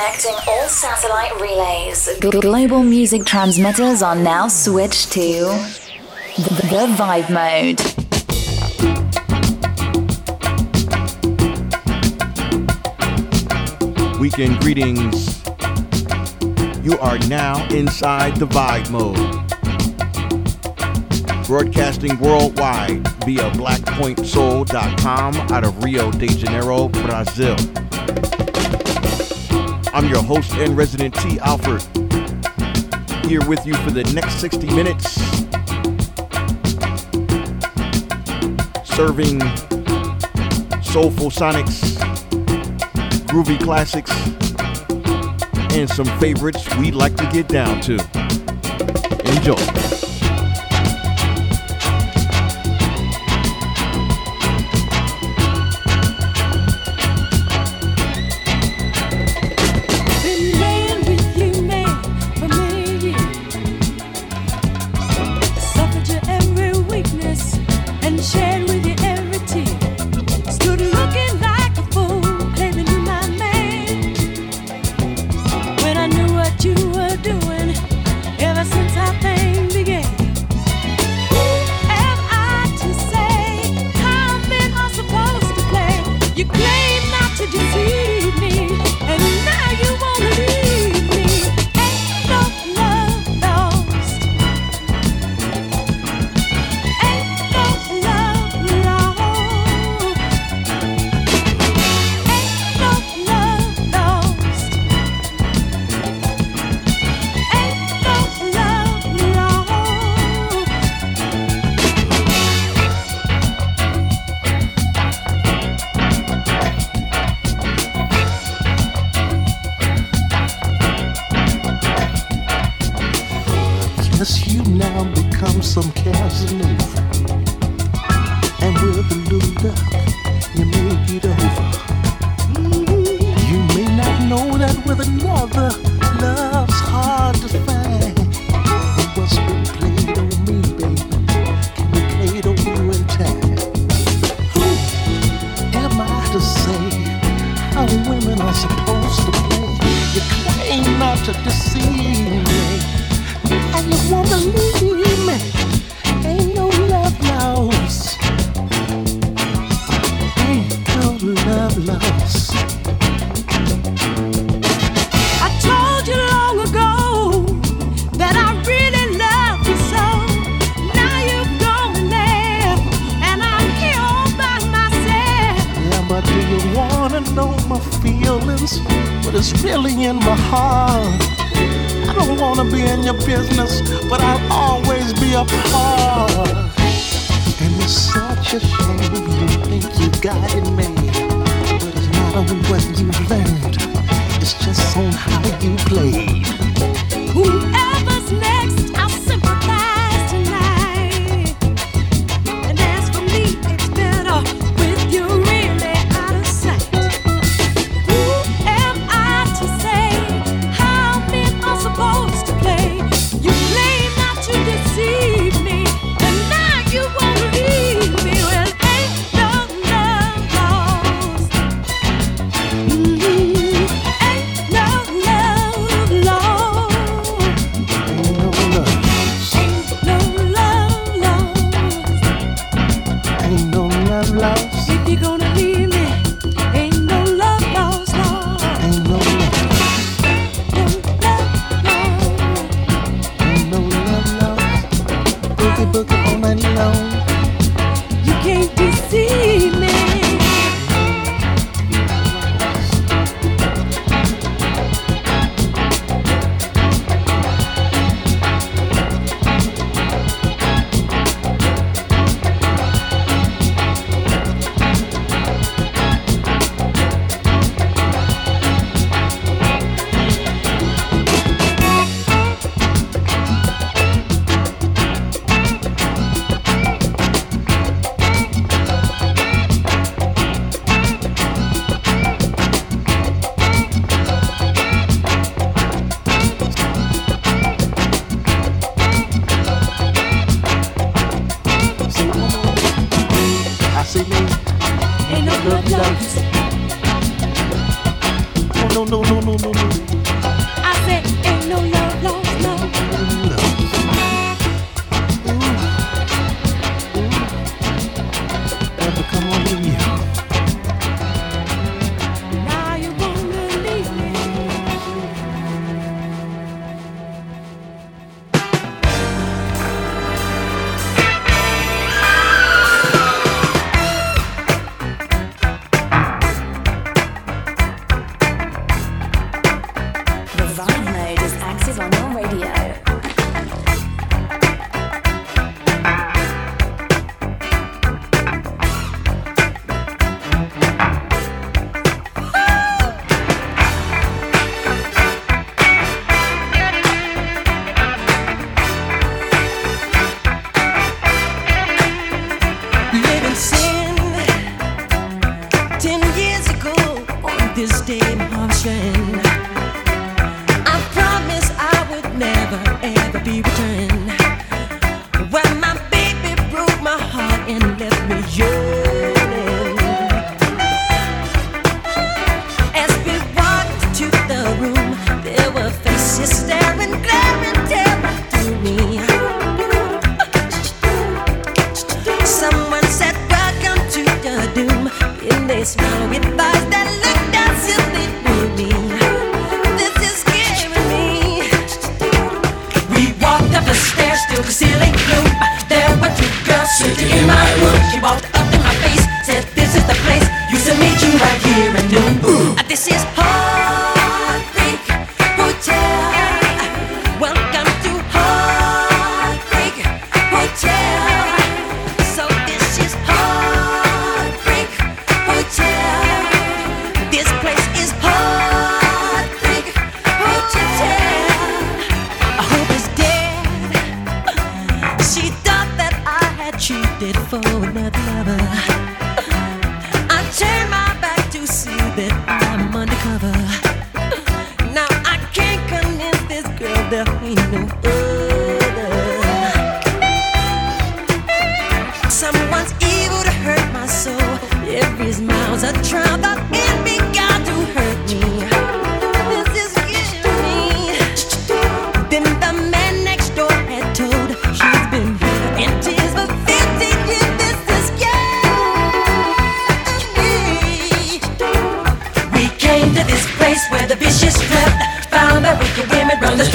Connecting all satellite relays. Global music transmitters are now switched to the Vibe Mode. Weekend greetings. You are now inside the Vibe Mode. Broadcasting worldwide via blackpointsoul.com out of Rio de Janeiro, Brazil. I'm your host and resident T. Alfred, here with you for the next 60 minutes, serving soulful sonics, groovy classics, and some favorites we'd like to get down to. Enjoy.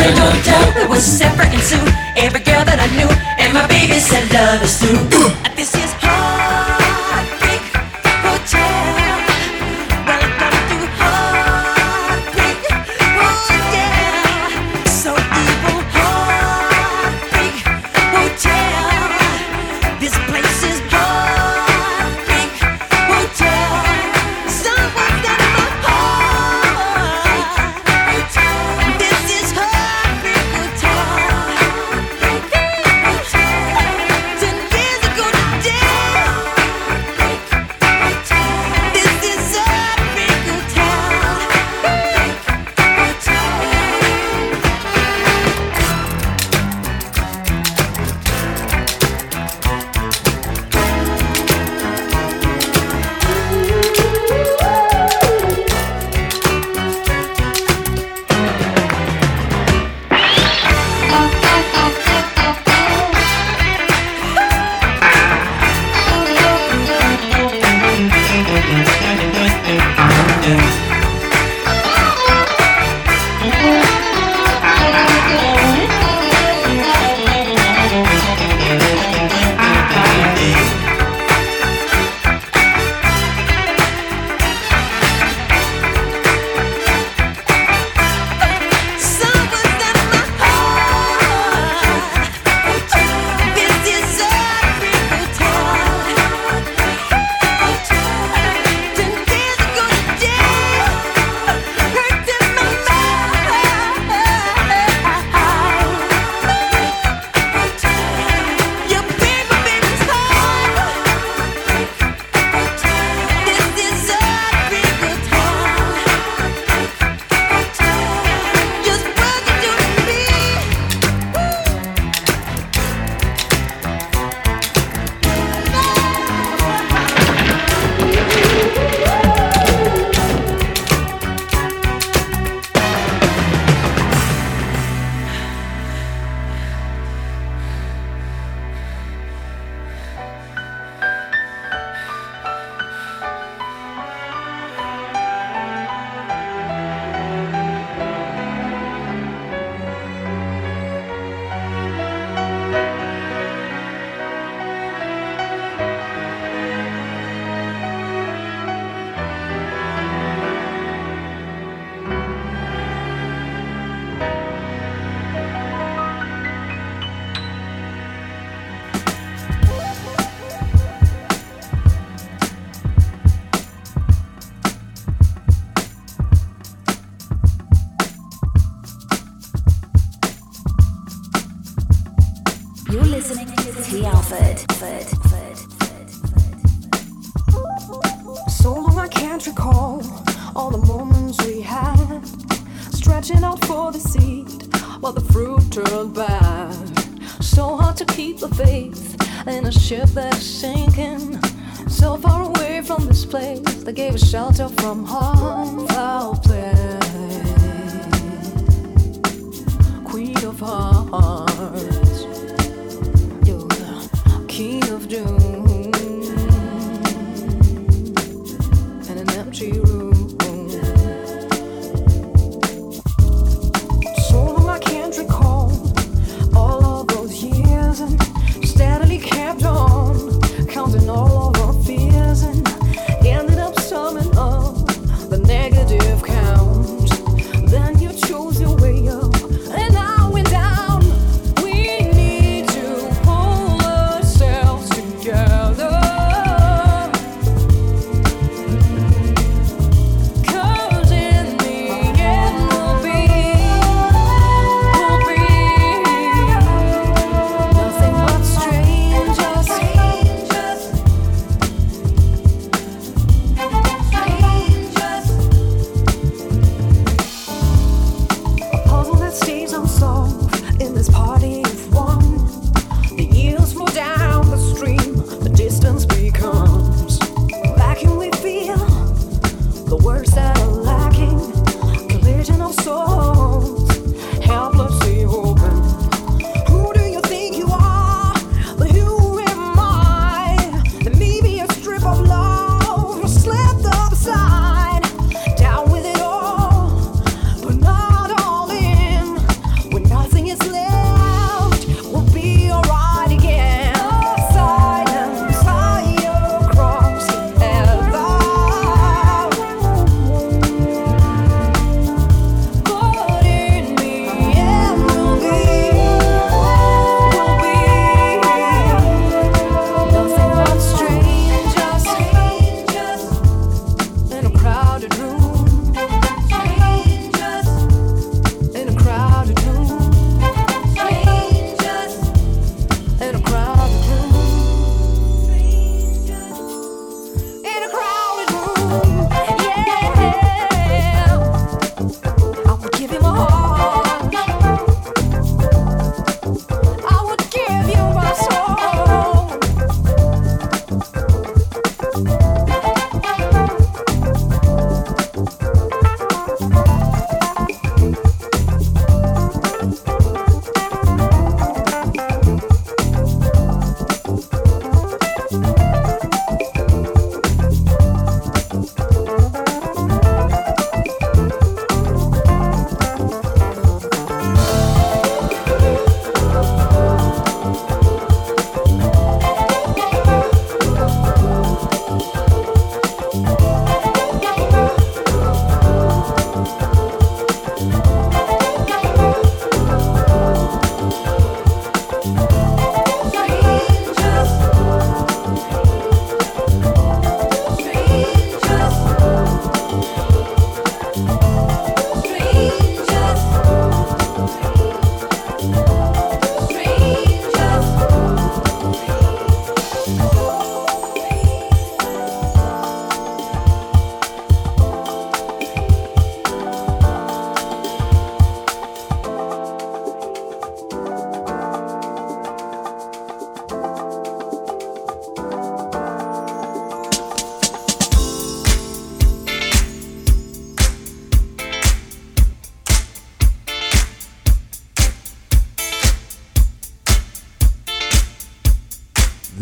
a hotel that was set for and Sue. Every girl that I knew, and my baby said love is through.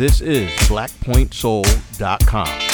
This is blackpointsoul.com.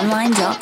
online.com.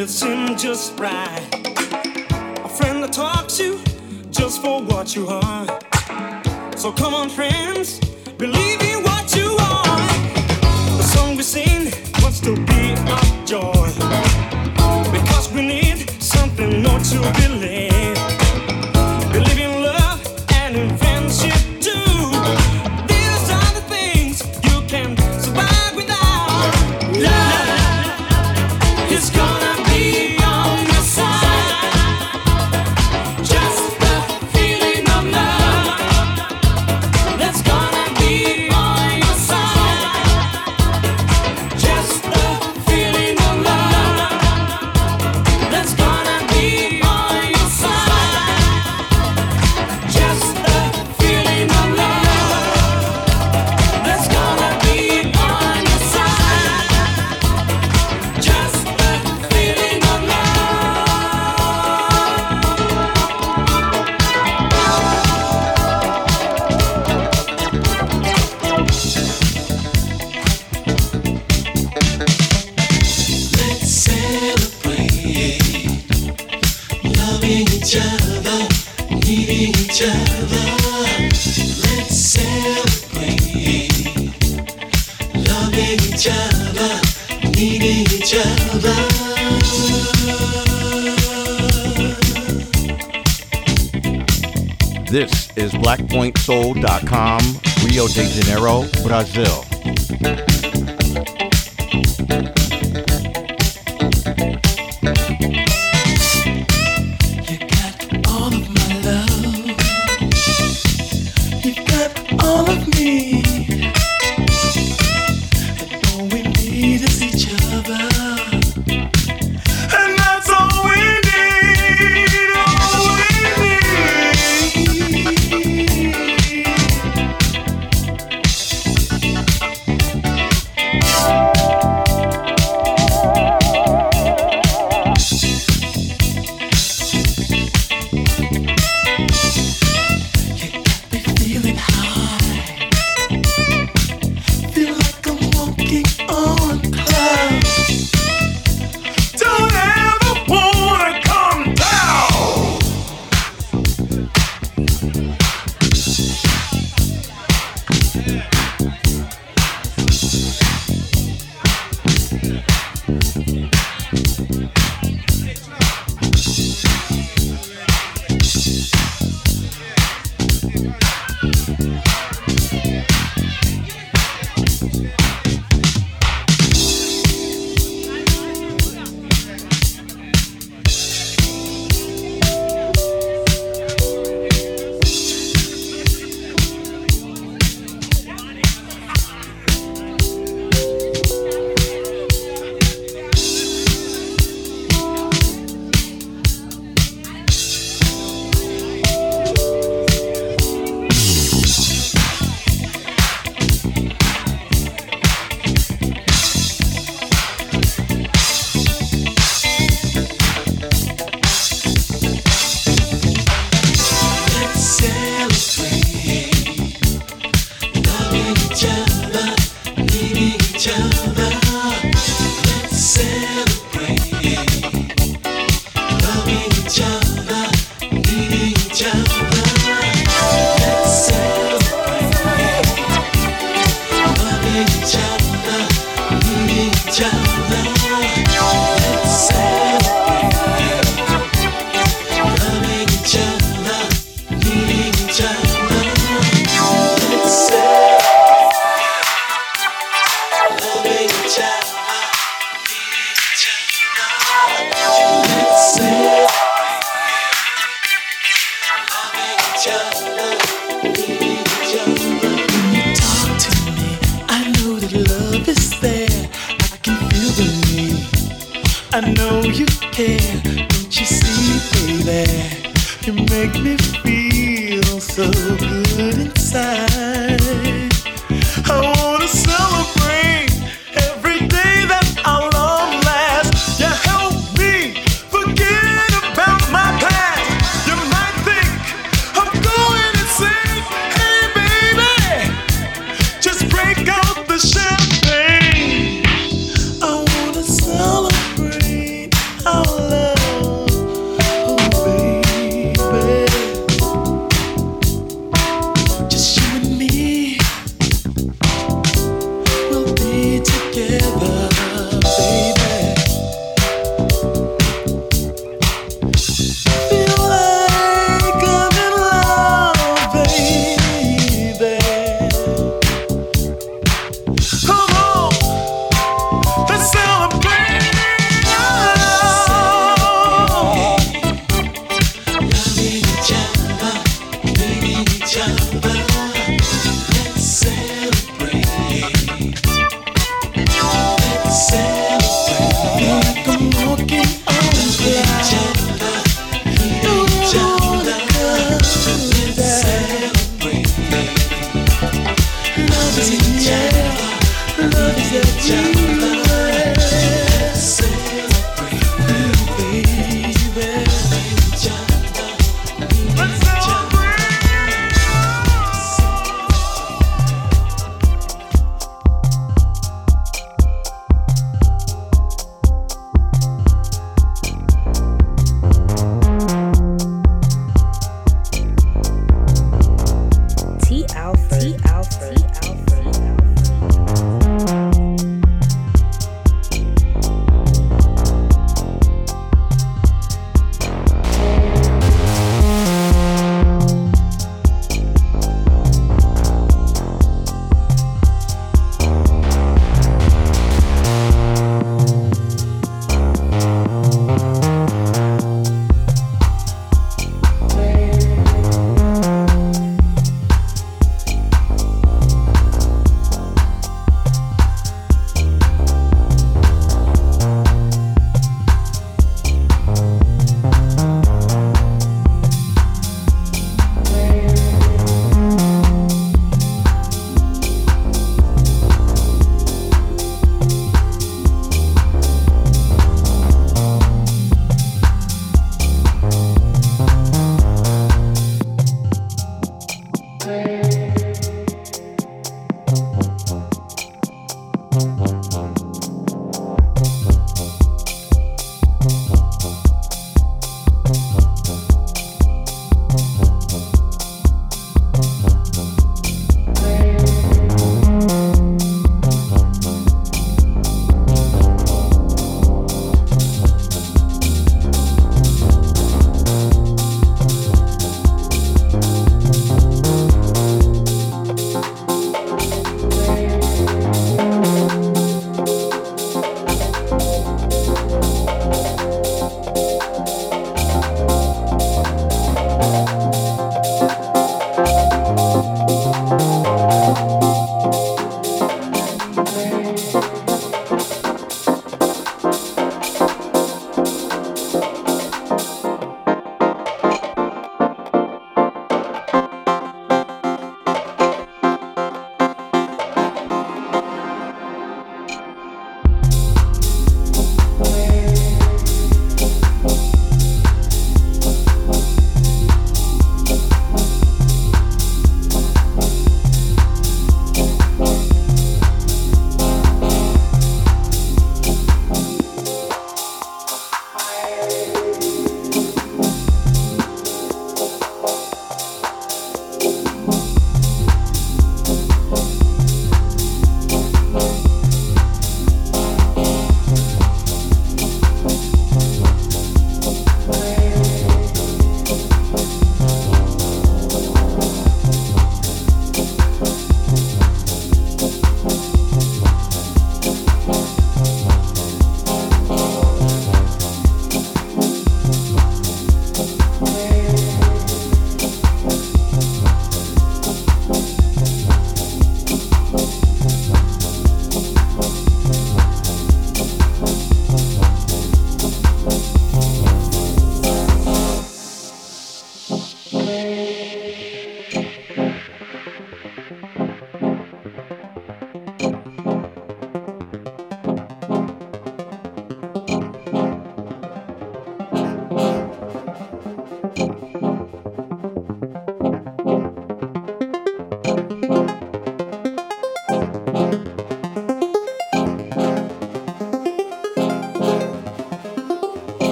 will seem just right. A friend that talks you just for what you are. So come on, friend. This is BlackPointSoul.com, Rio de Janeiro, Brazil.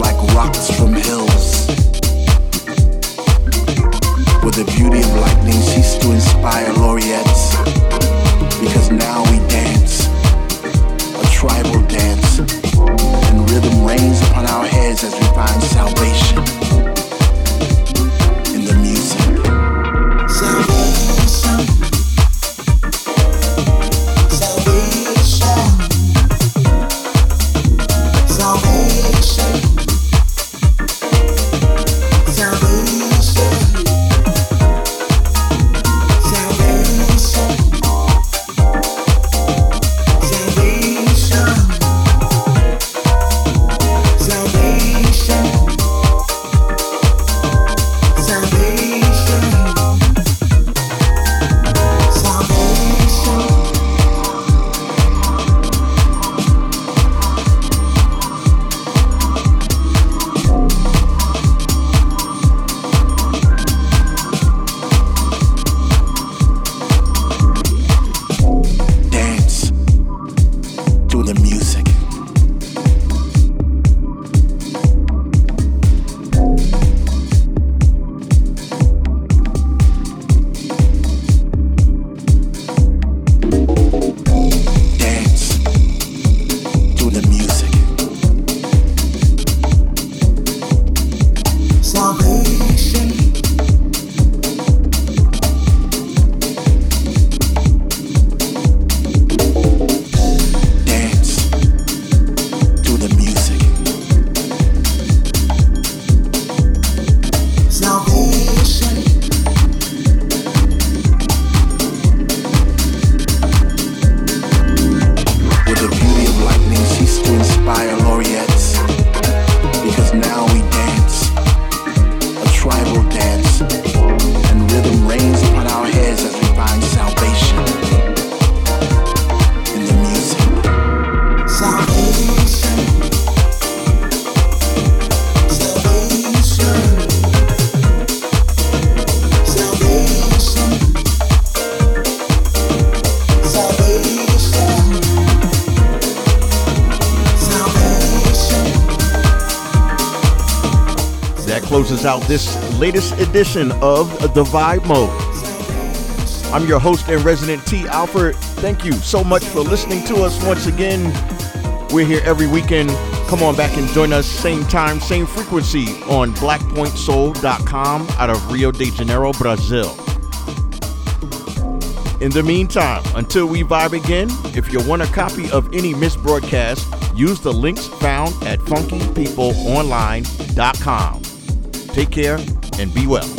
like rocks from out this latest edition of The Vibe Mode. I'm your host and resident T. Alfred. Thank you so much for listening to us once again. We're here every weekend. Come on back and join us, same time, same frequency, on blackpointsoul.com out of Rio de Janeiro, Brazil. In the meantime, until we vibe again, if you want a copy of any missed broadcast, use the links found at funkypeopleonline.com. Take care and be well.